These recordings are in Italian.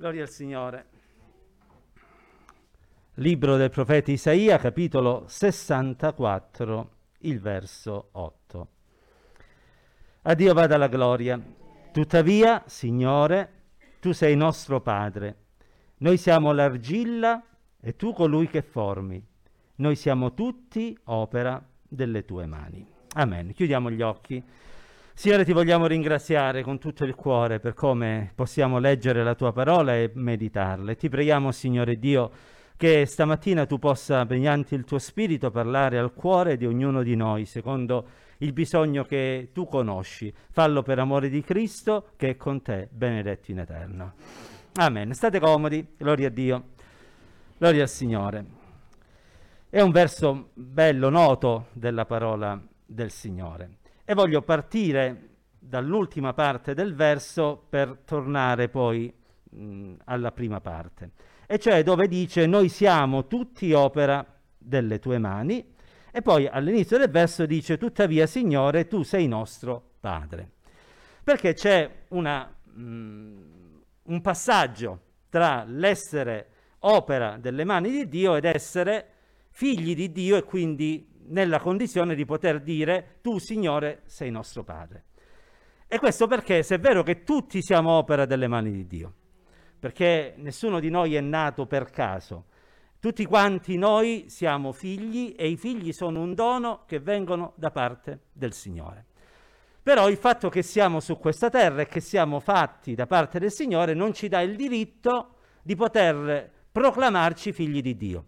Gloria al Signore. Libro del profeta Isaia, capitolo 64, il verso 8. A Dio vada la gloria. Tuttavia, Signore, tu sei nostro Padre. Noi siamo l'argilla e tu colui che formi. Noi siamo tutti opera delle tue mani. Amen. Chiudiamo gli occhi. Signore, ti vogliamo ringraziare con tutto il cuore per come possiamo leggere la tua parola e meditarla. Ti preghiamo, Signore Dio, che stamattina tu possa, mediante il tuo spirito, parlare al cuore di ognuno di noi, secondo il bisogno che tu conosci. Fallo per amore di Cristo, che è con te, benedetto in eterno. Amen. State comodi, gloria a Dio, gloria al Signore. È un verso bello, noto della parola del Signore. E voglio partire dall'ultima parte del verso per tornare poi mh, alla prima parte, e cioè dove dice noi siamo tutti opera delle tue mani, e poi all'inizio del verso dice tuttavia Signore tu sei nostro Padre, perché c'è una, mh, un passaggio tra l'essere opera delle mani di Dio ed essere figli di Dio e quindi nella condizione di poter dire tu Signore sei nostro Padre. E questo perché se è vero che tutti siamo opera delle mani di Dio, perché nessuno di noi è nato per caso, tutti quanti noi siamo figli e i figli sono un dono che vengono da parte del Signore. Però il fatto che siamo su questa terra e che siamo fatti da parte del Signore non ci dà il diritto di poter proclamarci figli di Dio.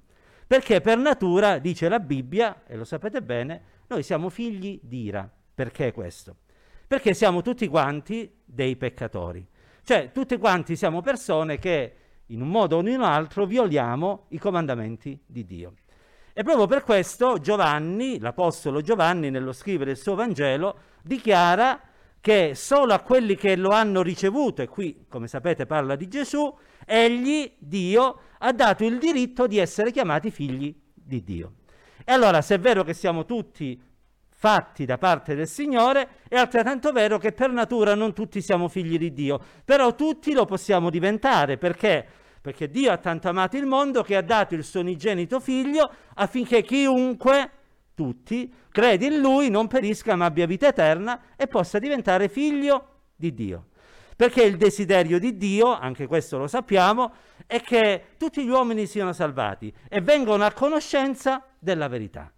Perché per natura, dice la Bibbia, e lo sapete bene, noi siamo figli di ira. Perché questo? Perché siamo tutti quanti dei peccatori. Cioè, tutti quanti siamo persone che in un modo o in un altro violiamo i comandamenti di Dio. E proprio per questo Giovanni, l'Apostolo Giovanni, nello scrivere il suo Vangelo, dichiara che solo a quelli che lo hanno ricevuto, e qui come sapete parla di Gesù, egli, Dio, ha dato il diritto di essere chiamati figli di Dio. E allora, se è vero che siamo tutti fatti da parte del Signore, è altrettanto vero che per natura non tutti siamo figli di Dio, però tutti lo possiamo diventare, perché? Perché Dio ha tanto amato il mondo che ha dato il suo unigenito figlio affinché chiunque, tutti, credi in lui, non perisca ma abbia vita eterna e possa diventare figlio di Dio. Perché il desiderio di Dio, anche questo lo sappiamo, è che tutti gli uomini siano salvati e vengano a conoscenza della verità.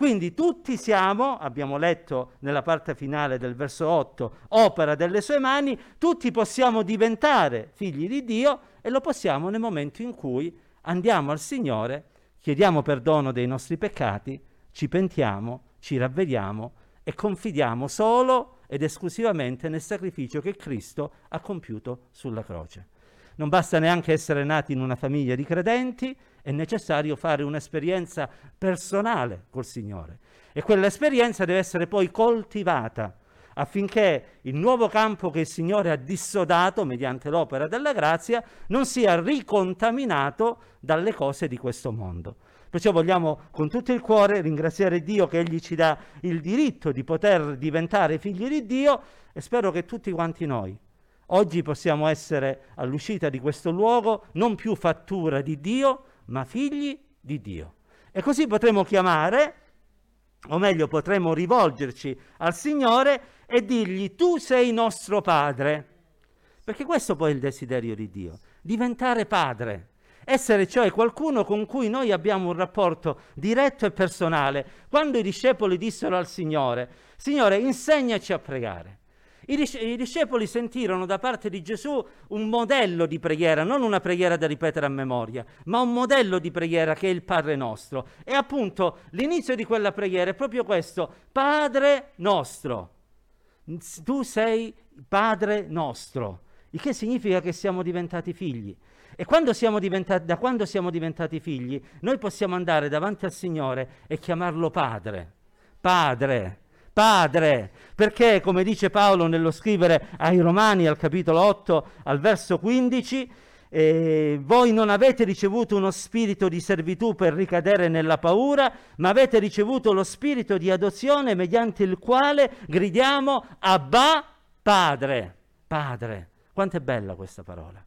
Quindi tutti siamo, abbiamo letto nella parte finale del verso 8, opera delle sue mani, tutti possiamo diventare figli di Dio e lo possiamo nel momento in cui andiamo al Signore, chiediamo perdono dei nostri peccati, ci pentiamo, ci ravvediamo e confidiamo solo ed esclusivamente nel sacrificio che Cristo ha compiuto sulla croce. Non basta neanche essere nati in una famiglia di credenti, è necessario fare un'esperienza personale col Signore e quell'esperienza deve essere poi coltivata affinché il nuovo campo che il Signore ha dissodato mediante l'opera della grazia non sia ricontaminato dalle cose di questo mondo. Perciò vogliamo con tutto il cuore ringraziare Dio che Egli ci dà il diritto di poter diventare figli di Dio e spero che tutti quanti noi oggi possiamo essere all'uscita di questo luogo non più fattura di Dio, ma figli di Dio. E così potremo chiamare, o meglio potremo rivolgerci al Signore e dirgli tu sei nostro Padre. Perché questo poi è il desiderio di Dio, diventare Padre. Essere cioè qualcuno con cui noi abbiamo un rapporto diretto e personale. Quando i discepoli dissero al Signore, Signore, insegnaci a pregare. I, dis- I, discepoli sentirono da parte di Gesù un modello di preghiera, non una preghiera da ripetere a memoria, ma un modello di preghiera che è il Padre nostro. E appunto l'inizio di quella preghiera è proprio questo, Padre nostro. Tu sei Padre nostro, il che significa che siamo diventati figli. E quando da quando siamo diventati figli, noi possiamo andare davanti al Signore e chiamarlo Padre. Padre, Padre, perché come dice Paolo nello scrivere ai Romani al capitolo 8 al verso 15, eh, voi non avete ricevuto uno spirito di servitù per ricadere nella paura, ma avete ricevuto lo spirito di adozione mediante il quale gridiamo Abba Padre. Padre. Quanto è bella questa parola.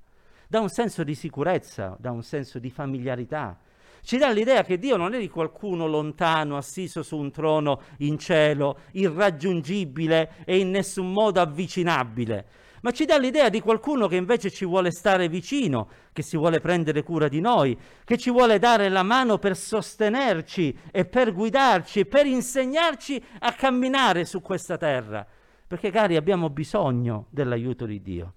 Dà un senso di sicurezza, dà un senso di familiarità. Ci dà l'idea che Dio non è di qualcuno lontano, assiso su un trono in cielo, irraggiungibile e in nessun modo avvicinabile, ma ci dà l'idea di qualcuno che invece ci vuole stare vicino, che si vuole prendere cura di noi, che ci vuole dare la mano per sostenerci e per guidarci e per insegnarci a camminare su questa terra. Perché cari abbiamo bisogno dell'aiuto di Dio.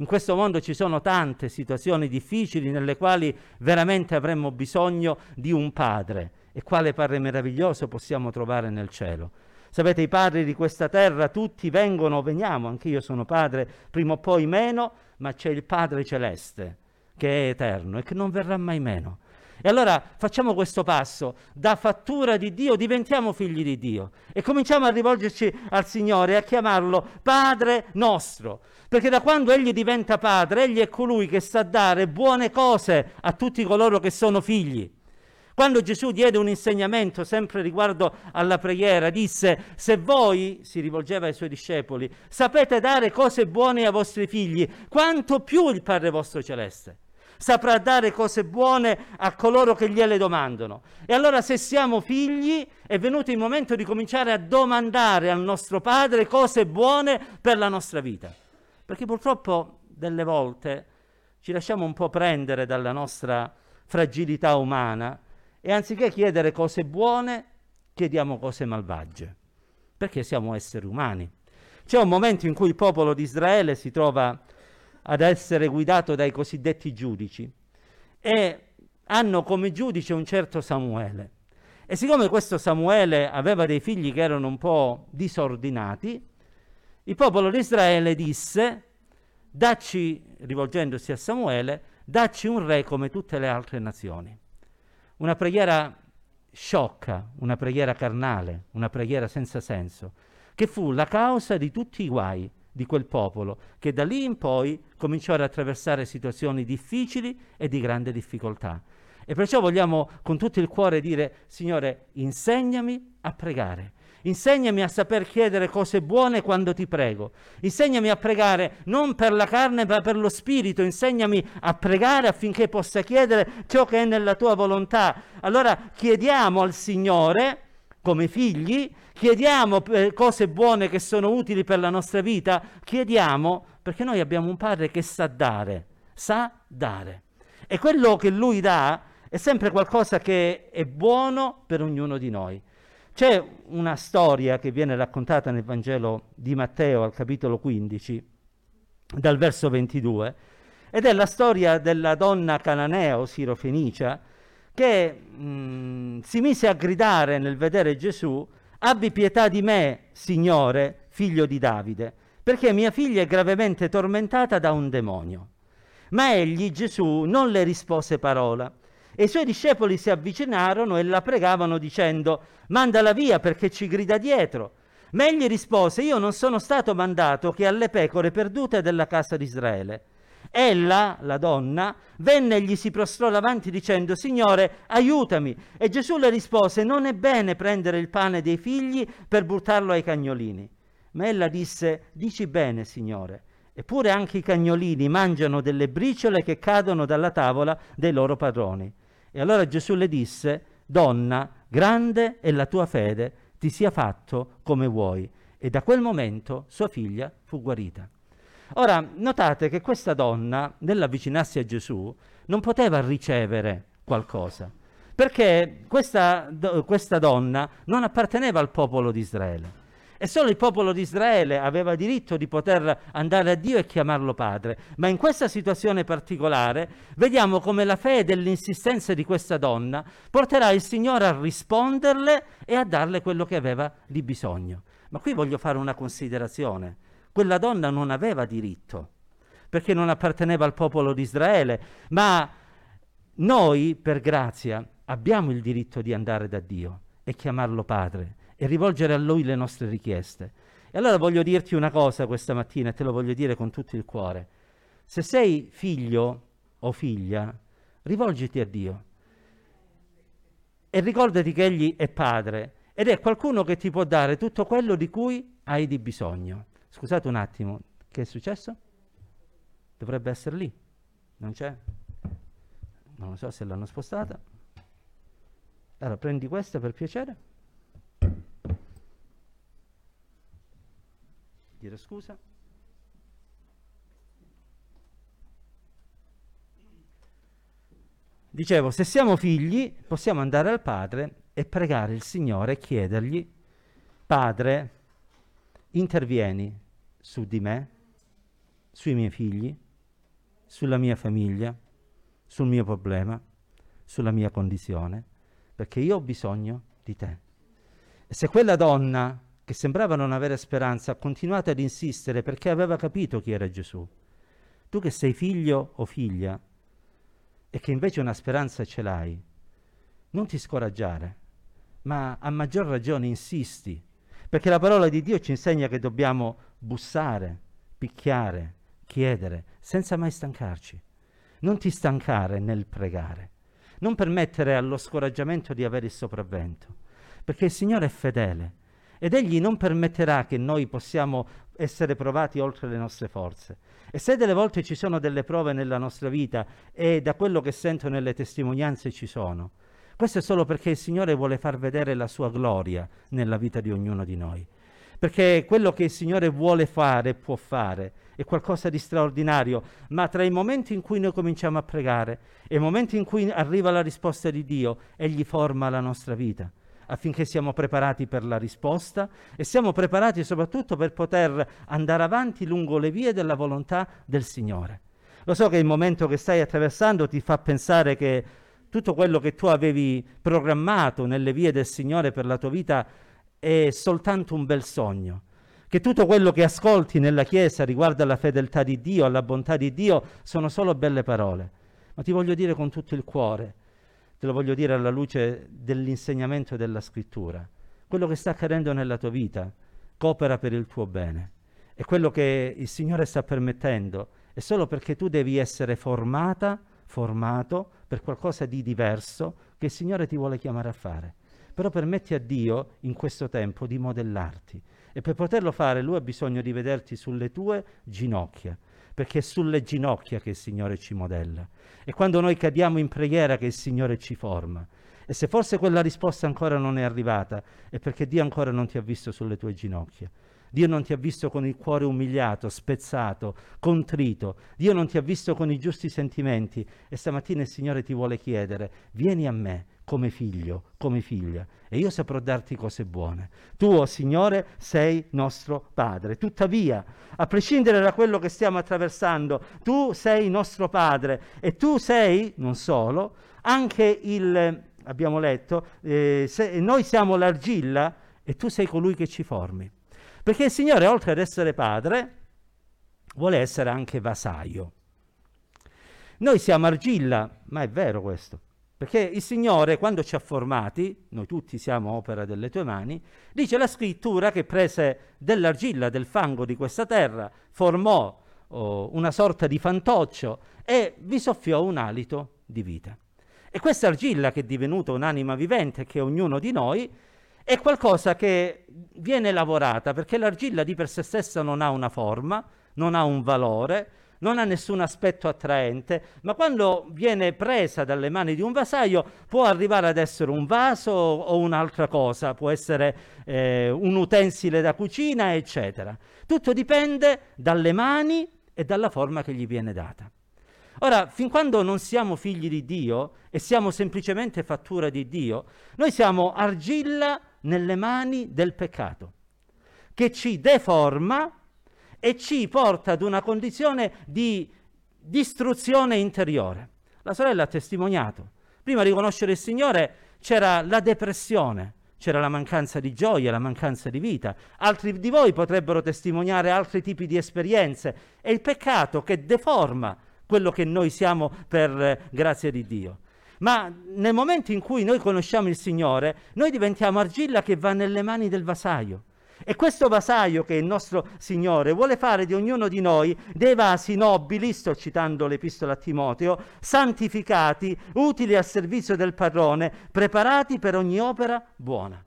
In questo mondo ci sono tante situazioni difficili nelle quali veramente avremmo bisogno di un padre. E quale padre meraviglioso possiamo trovare nel cielo? Sapete, i padri di questa terra tutti vengono, veniamo, anche io sono padre, prima o poi meno, ma c'è il Padre celeste che è eterno e che non verrà mai meno. E allora facciamo questo passo, da fattura di Dio diventiamo figli di Dio. E cominciamo a rivolgerci al Signore e a chiamarlo Padre nostro, perché da quando Egli diventa Padre, Egli è colui che sa dare buone cose a tutti coloro che sono figli. Quando Gesù diede un insegnamento sempre riguardo alla preghiera, disse, se voi, si rivolgeva ai suoi discepoli, sapete dare cose buone ai vostri figli, quanto più il Padre vostro celeste saprà dare cose buone a coloro che gliele domandano. E allora se siamo figli è venuto il momento di cominciare a domandare al nostro Padre cose buone per la nostra vita. Perché purtroppo delle volte ci lasciamo un po' prendere dalla nostra fragilità umana e anziché chiedere cose buone, chiediamo cose malvagie, perché siamo esseri umani. C'è un momento in cui il popolo di Israele si trova ad essere guidato dai cosiddetti giudici. E hanno come giudice un certo Samuele. E siccome questo Samuele aveva dei figli che erano un po' disordinati, il popolo di Israele disse, dacci, rivolgendosi a Samuele, dacci un re come tutte le altre nazioni. Una preghiera sciocca, una preghiera carnale, una preghiera senza senso, che fu la causa di tutti i guai di quel popolo, che da lì in poi cominciò ad attraversare situazioni difficili e di grande difficoltà. E perciò vogliamo con tutto il cuore dire, Signore, insegnami a pregare, Insegnami a saper chiedere cose buone quando ti prego. Insegnami a pregare non per la carne ma per lo spirito. Insegnami a pregare affinché possa chiedere ciò che è nella tua volontà. Allora chiediamo al Signore come figli, chiediamo eh, cose buone che sono utili per la nostra vita, chiediamo perché noi abbiamo un Padre che sa dare, sa dare. E quello che Lui dà è sempre qualcosa che è buono per ognuno di noi. C'è una storia che viene raccontata nel Vangelo di Matteo al capitolo 15, dal verso 22, ed è la storia della donna cananea o sirofenicia che mh, si mise a gridare nel vedere Gesù, abbi pietà di me, Signore, figlio di Davide, perché mia figlia è gravemente tormentata da un demonio. Ma egli, Gesù, non le rispose parola. E i suoi discepoli si avvicinarono e la pregavano dicendo, mandala via perché ci grida dietro. Ma egli rispose, io non sono stato mandato che alle pecore perdute della casa di Israele. Ella, la donna, venne e gli si prostrò davanti dicendo, Signore, aiutami. E Gesù le rispose, non è bene prendere il pane dei figli per buttarlo ai cagnolini. Ma ella disse, dici bene, Signore. Eppure anche i cagnolini mangiano delle briciole che cadono dalla tavola dei loro padroni. E allora Gesù le disse, donna, grande è la tua fede, ti sia fatto come vuoi. E da quel momento sua figlia fu guarita. Ora, notate che questa donna, nell'avvicinarsi a Gesù, non poteva ricevere qualcosa, perché questa, questa donna non apparteneva al popolo di Israele. E solo il popolo di Israele aveva diritto di poter andare a Dio e chiamarlo padre. Ma in questa situazione particolare vediamo come la fede e l'insistenza di questa donna porterà il Signore a risponderle e a darle quello che aveva di bisogno. Ma qui voglio fare una considerazione. Quella donna non aveva diritto, perché non apparteneva al popolo di Israele, ma noi, per grazia, abbiamo il diritto di andare da Dio e chiamarlo padre e rivolgere a Lui le nostre richieste. E allora voglio dirti una cosa questa mattina e te lo voglio dire con tutto il cuore. Se sei figlio o figlia, rivolgiti a Dio e ricordati che Egli è Padre ed è qualcuno che ti può dare tutto quello di cui hai di bisogno. Scusate un attimo, che è successo? Dovrebbe essere lì. Non c'è? Non lo so se l'hanno spostata. Allora prendi questa per piacere. Dire scusa. Dicevo, se siamo figli, possiamo andare al Padre e pregare il Signore e chiedergli, Padre, intervieni su di me, sui miei figli, sulla mia famiglia, sul mio problema, sulla mia condizione, perché io ho bisogno di te. E se quella donna, che sembrava non avere speranza, ha continuato ad insistere perché aveva capito chi era Gesù, tu che sei figlio o figlia, e che invece una speranza ce l'hai, non ti scoraggiare, ma a maggior ragione insisti, perché la parola di Dio ci insegna che dobbiamo bussare, picchiare, chiedere, senza mai stancarci. Non ti stancare nel pregare, non permettere allo scoraggiamento di avere il sopravvento, perché il Signore è fedele ed Egli non permetterà che noi possiamo essere provati oltre le nostre forze. E se delle volte ci sono delle prove nella nostra vita, e da quello che sento nelle testimonianze ci sono, questo è solo perché il Signore vuole far vedere la sua gloria nella vita di ognuno di noi. Perché quello che il Signore vuole fare, può fare, è qualcosa di straordinario, ma tra i momenti in cui noi cominciamo a pregare e i momenti in cui arriva la risposta di Dio, Egli forma la nostra vita affinché siamo preparati per la risposta e siamo preparati soprattutto per poter andare avanti lungo le vie della volontà del Signore. Lo so che il momento che stai attraversando ti fa pensare che tutto quello che tu avevi programmato nelle vie del Signore per la tua vita è soltanto un bel sogno, che tutto quello che ascolti nella Chiesa riguardo alla fedeltà di Dio, alla bontà di Dio, sono solo belle parole. Ma ti voglio dire con tutto il cuore te lo voglio dire alla luce dell'insegnamento della scrittura. Quello che sta accadendo nella tua vita coopera per il tuo bene. E quello che il Signore sta permettendo è solo perché tu devi essere formata, formato per qualcosa di diverso che il Signore ti vuole chiamare a fare. Però permetti a Dio in questo tempo di modellarti e per poterlo fare lui ha bisogno di vederti sulle tue ginocchia perché è sulle ginocchia che il Signore ci modella. E quando noi cadiamo in preghiera che il Signore ci forma. E se forse quella risposta ancora non è arrivata, è perché Dio ancora non ti ha visto sulle tue ginocchia. Dio non ti ha visto con il cuore umiliato, spezzato, contrito. Dio non ti ha visto con i giusti sentimenti. E stamattina il Signore ti vuole chiedere, vieni a me come figlio, come figlia, e io saprò darti cose buone. Tu, oh Signore, sei nostro Padre. Tuttavia, a prescindere da quello che stiamo attraversando, tu sei nostro Padre e tu sei, non solo, anche il, abbiamo letto, eh, se, noi siamo l'argilla e tu sei colui che ci formi. Perché il Signore, oltre ad essere Padre, vuole essere anche vasaio. Noi siamo argilla, ma è vero questo. Perché il Signore, quando ci ha formati, noi tutti siamo opera delle tue mani, dice la scrittura che prese dell'argilla, del fango di questa terra, formò oh, una sorta di fantoccio e vi soffiò un alito di vita. E questa argilla che è divenuta un'anima vivente, che ognuno di noi, è qualcosa che viene lavorata, perché l'argilla di per sé stessa non ha una forma, non ha un valore, non ha nessun aspetto attraente, ma quando viene presa dalle mani di un vasaio può arrivare ad essere un vaso o un'altra cosa, può essere eh, un utensile da cucina, eccetera. Tutto dipende dalle mani e dalla forma che gli viene data. Ora, fin quando non siamo figli di Dio e siamo semplicemente fattura di Dio, noi siamo argilla nelle mani del peccato, che ci deforma e ci porta ad una condizione di distruzione interiore. La sorella ha testimoniato. Prima di conoscere il Signore c'era la depressione, c'era la mancanza di gioia, la mancanza di vita. Altri di voi potrebbero testimoniare altri tipi di esperienze. È il peccato che deforma quello che noi siamo per eh, grazia di Dio. Ma nel momento in cui noi conosciamo il Signore, noi diventiamo argilla che va nelle mani del vasaio. E questo vasaio che il nostro Signore vuole fare di ognuno di noi dei vasi nobili, sto citando l'epistola a Timoteo, santificati, utili al servizio del padrone, preparati per ogni opera buona.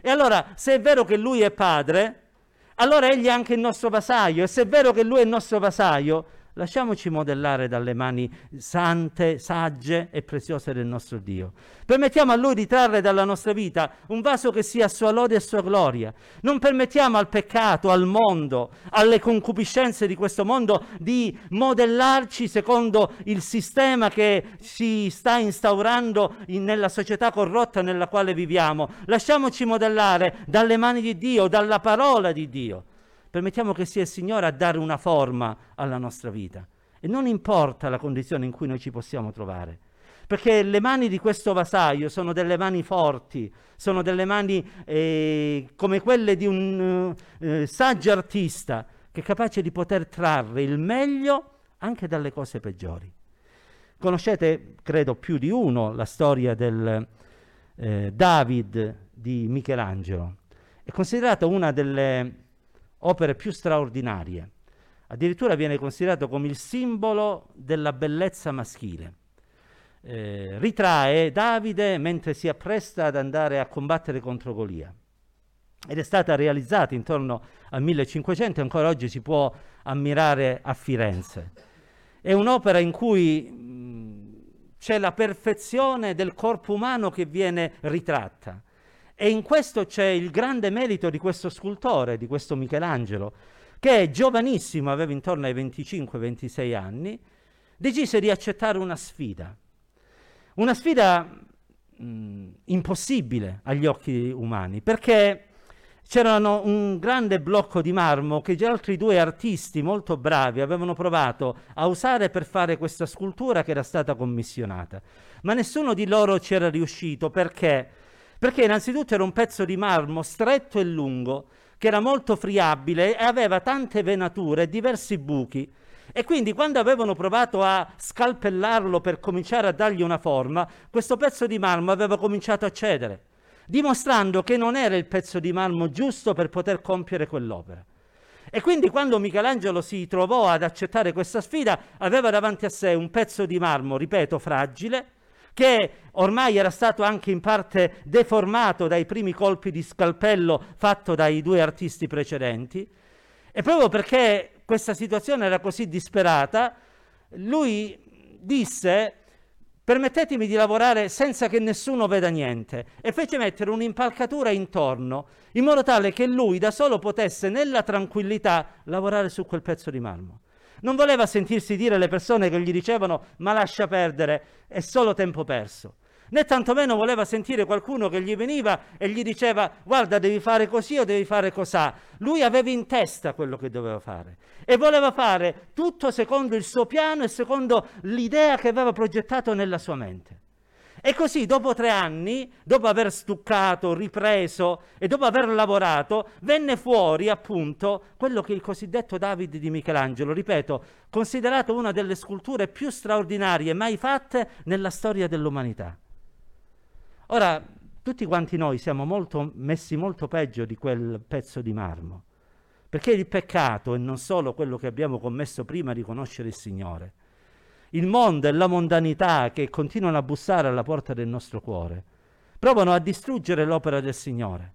E allora, se è vero che Lui è Padre, allora Egli è anche il nostro vasaio, e se è vero che Lui è il nostro vasaio, lasciamoci modellare dalle mani sante, sagge e preziose del nostro Dio. Permettiamo a Lui di trarre dalla nostra vita un vaso che sia sua lode e sua gloria. Non permettiamo al peccato, al mondo, alle concupiscenze di questo mondo di modellarci secondo il sistema che si sta instaurando in, nella società corrotta nella quale viviamo. Lasciamoci modellare dalle mani di Dio, dalla parola di Dio. Permettiamo che sia il Signore a dare una forma alla nostra vita. E non importa la condizione in cui noi ci possiamo trovare. Perché le mani di questo vasaio sono delle mani forti, sono delle mani eh, come quelle di un eh, saggio artista che è capace di poter trarre il meglio anche dalle cose peggiori. Conoscete, credo, più di uno la storia del eh, David di Michelangelo. È considerata una delle opere più straordinarie. Addirittura viene considerato come il simbolo della bellezza maschile. Eh, ritrae Davide mentre si appresta ad andare a combattere contro Golia. Ed è stata realizzata intorno al 1500 e ancora oggi si può ammirare a Firenze. È un'opera in cui mh, c'è la perfezione del corpo umano che viene ritratta e in questo c'è il grande merito di questo scultore, di questo Michelangelo, che giovanissimo, aveva intorno ai 25-26 anni, decise di accettare una sfida. Una sfida mh, impossibile agli occhi umani, perché c'erano un grande blocco di marmo che gli altri due artisti molto bravi avevano provato a usare per fare questa scultura che era stata commissionata. Ma nessuno di loro c'era riuscito perché perché innanzitutto era un pezzo di marmo stretto e lungo, che era molto friabile e aveva tante venature e diversi buchi. E quindi quando avevano provato a scalpellarlo per cominciare a dargli una forma, questo pezzo di marmo aveva cominciato a cedere, dimostrando che non era il pezzo di marmo giusto per poter compiere quell'opera. E quindi quando Michelangelo si trovò ad accettare questa sfida, aveva davanti a sé un pezzo di marmo, ripeto, fragile, che ormai era stato anche in parte deformato dai primi colpi di scalpello fatto dai due artisti precedenti. E proprio perché questa situazione era così disperata, lui disse permettetemi di lavorare senza che nessuno veda niente e fece mettere un'impalcatura intorno in modo tale che lui da solo potesse nella tranquillità lavorare su quel pezzo di marmo. Non voleva sentirsi dire le persone che gli dicevano ma lascia perdere, è solo tempo perso. Né tantomeno voleva sentire qualcuno che gli veniva e gli diceva guarda devi fare così o devi fare cosà. Lui aveva in testa quello che doveva fare e voleva fare tutto secondo il suo piano e secondo l'idea che aveva progettato nella sua mente. E così dopo tre anni, dopo aver stuccato, ripreso e dopo aver lavorato, venne fuori appunto quello che il cosiddetto David di Michelangelo, ripeto, considerato una delle sculture più straordinarie mai fatte nella storia dell'umanità. Ora, tutti quanti noi siamo molto, messi molto peggio di quel pezzo di marmo, perché il peccato, e non solo quello che abbiamo commesso prima di conoscere il Signore, il mondo e la mondanità che continuano a bussare alla porta del nostro cuore, provano a distruggere l'opera del Signore.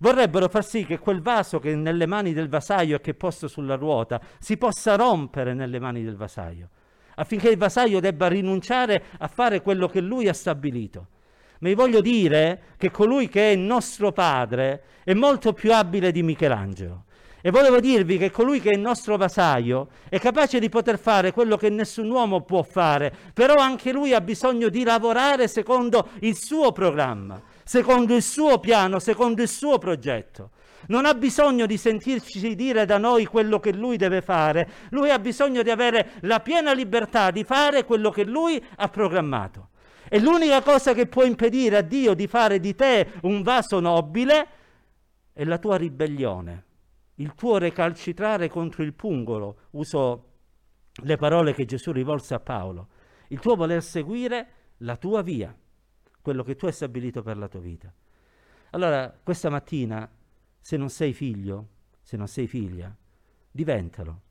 Vorrebbero far sì che quel vaso che è nelle mani del vasaio e che è posto sulla ruota si possa rompere nelle mani del vasaio, affinché il vasaio debba rinunciare a fare quello che lui ha stabilito. Ma vi voglio dire che colui che è nostro padre è molto più abile di Michelangelo. E volevo dirvi che colui che è il nostro vasaio è capace di poter fare quello che nessun uomo può fare, però anche lui ha bisogno di lavorare secondo il suo programma, secondo il suo piano, secondo il suo progetto. Non ha bisogno di sentirci dire da noi quello che lui deve fare, lui ha bisogno di avere la piena libertà di fare quello che lui ha programmato. E l'unica cosa che può impedire a Dio di fare di te un vaso nobile è la tua ribellione il tuo recalcitrare contro il pungolo, uso le parole che Gesù rivolse a Paolo, il tuo voler seguire la tua via, quello che tu hai stabilito per la tua vita. Allora, questa mattina, se non sei figlio, se non sei figlia, diventalo,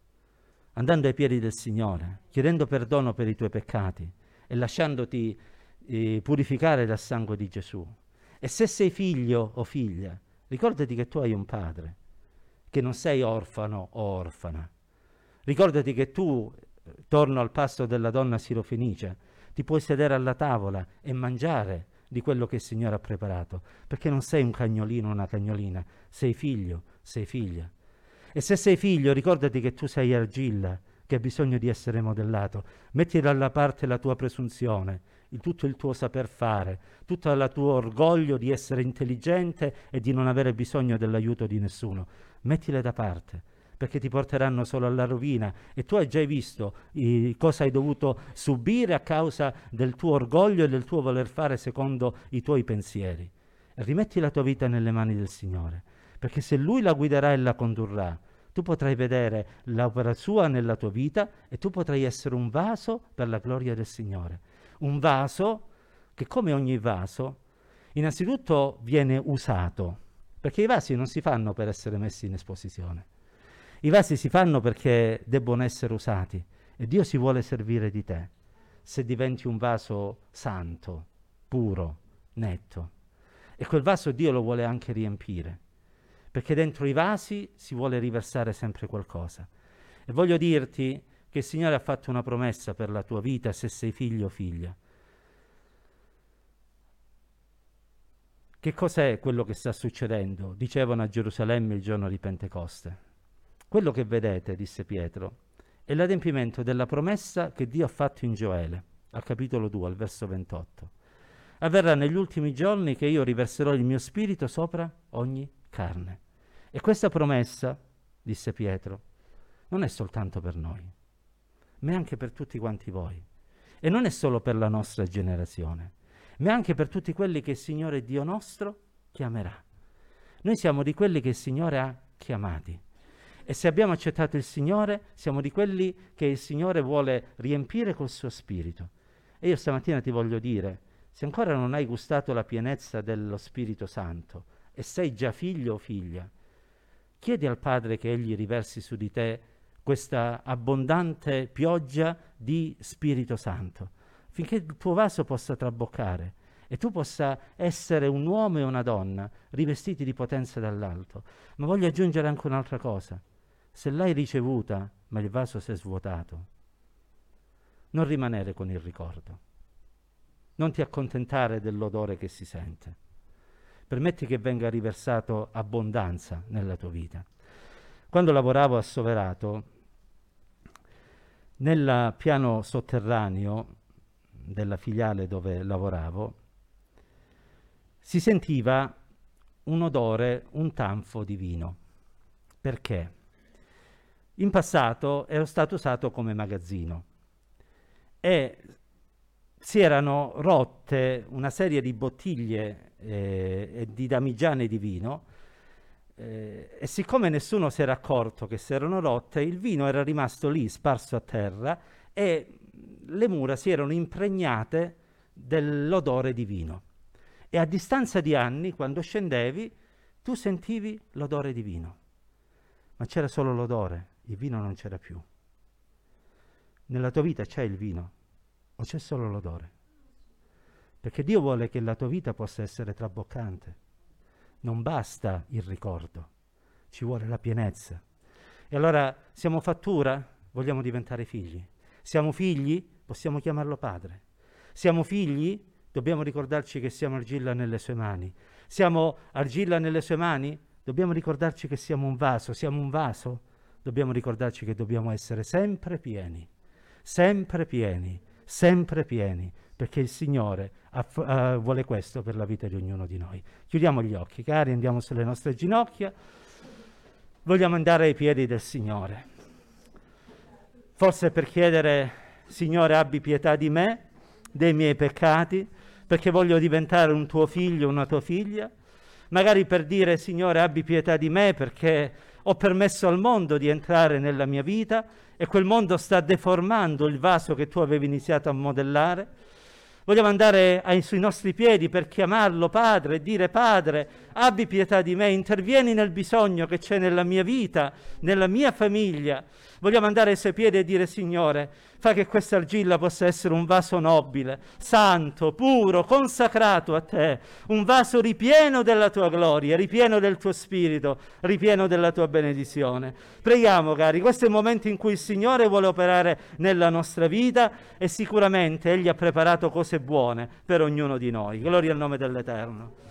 andando ai piedi del Signore, chiedendo perdono per i tuoi peccati e lasciandoti eh, purificare dal sangue di Gesù. E se sei figlio o figlia, ricordati che tu hai un padre che non sei orfano o orfana. Ricordati che tu torno al passo della donna sirofenice, ti puoi sedere alla tavola e mangiare di quello che il Signore ha preparato, perché non sei un cagnolino o una cagnolina, sei figlio, sei figlia. E se sei figlio, ricordati che tu sei argilla, che ha bisogno di essere modellato. Metti dalla parte la tua presunzione, il, tutto il tuo saper fare, tutto il tuo orgoglio di essere intelligente e di non avere bisogno dell'aiuto di nessuno. Mettile da parte perché ti porteranno solo alla rovina e tu hai già visto i, cosa hai dovuto subire a causa del tuo orgoglio e del tuo voler fare secondo i tuoi pensieri. rimetti la tua vita nelle mani del Signore, perché se Lui la guiderà e la condurrà, tu potrai vedere l'opera sua nella tua vita e tu potrai essere un vaso per la gloria del Signore. Un vaso che come ogni vaso, innanzitutto viene usato, perché i vasi non si fanno per essere messi in esposizione. I vasi si fanno perché debbono essere usati e Dio si vuole servire di te se diventi un vaso santo, puro, netto. E quel vaso Dio lo vuole anche riempire, perché dentro i vasi si vuole riversare sempre qualcosa. E voglio dirti che il Signore ha fatto una promessa per la tua vita se sei figlio o figlia. Che cos'è quello che sta succedendo? Dicevano a Gerusalemme il giorno di Pentecoste. Quello che vedete, disse Pietro, è l'adempimento della promessa che Dio ha fatto in Gioele, al capitolo 2, al verso 28. Avverrà negli ultimi giorni che io riverserò il mio spirito sopra ogni carne. E questa promessa, disse Pietro, non è soltanto per noi, ma è anche per tutti quanti voi. E non è solo per la nostra generazione, ma anche per tutti quelli che il Signore Dio nostro chiamerà. Noi siamo di quelli che il Signore ha chiamati. E se abbiamo accettato il Signore, siamo di quelli che il Signore vuole riempire col suo spirito. E io stamattina ti voglio dire, se ancora non hai gustato la pienezza dello Spirito Santo e sei già figlio o figlia, chiedi al Padre che Egli riversi su di te questa abbondante pioggia di Spirito Santo, finché il tuo vaso possa traboccare e tu possa essere un uomo e una donna rivestiti di potenza dall'alto. Ma voglio aggiungere anche un'altra cosa se l'hai ricevuta ma il vaso si è svuotato, non rimanere con il ricordo, non ti accontentare dell'odore che si sente, permetti che venga riversato abbondanza nella tua vita. Quando lavoravo a Soverato, nel piano sotterraneo della filiale dove lavoravo, si sentiva un odore, un tanfo di vino. Perché? in passato era stato usato come magazzino e si erano rotte una serie di bottiglie eh, e di damigiane di vino eh, e siccome nessuno si era accorto che si erano rotte, il vino era rimasto lì sparso a terra e le mura si erano impregnate dell'odore di vino. E a distanza di anni, quando scendevi, tu sentivi l'odore di vino, ma c'era solo l'odore, il vino non c'era più. Nella tua vita c'è il vino o c'è solo l'odore? Perché Dio vuole che la tua vita possa essere traboccante. Non basta il ricordo, ci vuole la pienezza. E allora siamo fattura? Vogliamo diventare figli. Siamo figli? Possiamo chiamarlo padre. Siamo figli? Dobbiamo ricordarci che siamo argilla nelle sue mani. Siamo argilla nelle sue mani? Dobbiamo ricordarci che siamo un vaso. Siamo un vaso? dobbiamo ricordarci che dobbiamo essere sempre pieni, sempre pieni, sempre pieni, perché il Signore aff- uh, vuole questo per la vita di ognuno di noi. Chiudiamo gli occhi, cari, andiamo sulle nostre ginocchia, vogliamo andare ai piedi del Signore. Forse per chiedere, Signore, abbi pietà di me, dei miei peccati, perché voglio diventare un tuo figlio, una tua figlia, magari per dire, Signore, abbi pietà di me perché ho permesso al mondo di entrare nella mia vita e quel mondo sta deformando il vaso che tu avevi iniziato a modellare. Vogliamo andare ai, sui nostri piedi per chiamarlo Padre e dire Padre, abbi pietà di me, intervieni nel bisogno che c'è nella mia vita, nella mia famiglia. Vogliamo andare ai suoi piedi e dire Signore, fa che questa argilla possa essere un vaso nobile, santo, puro, consacrato a te, un vaso ripieno della tua gloria, ripieno del tuo spirito, ripieno della tua benedizione. Preghiamo, cari, questo è il momento in cui il Signore vuole operare nella nostra vita e sicuramente Egli ha preparato cose buone per ognuno di noi. Gloria al nome dell'Eterno.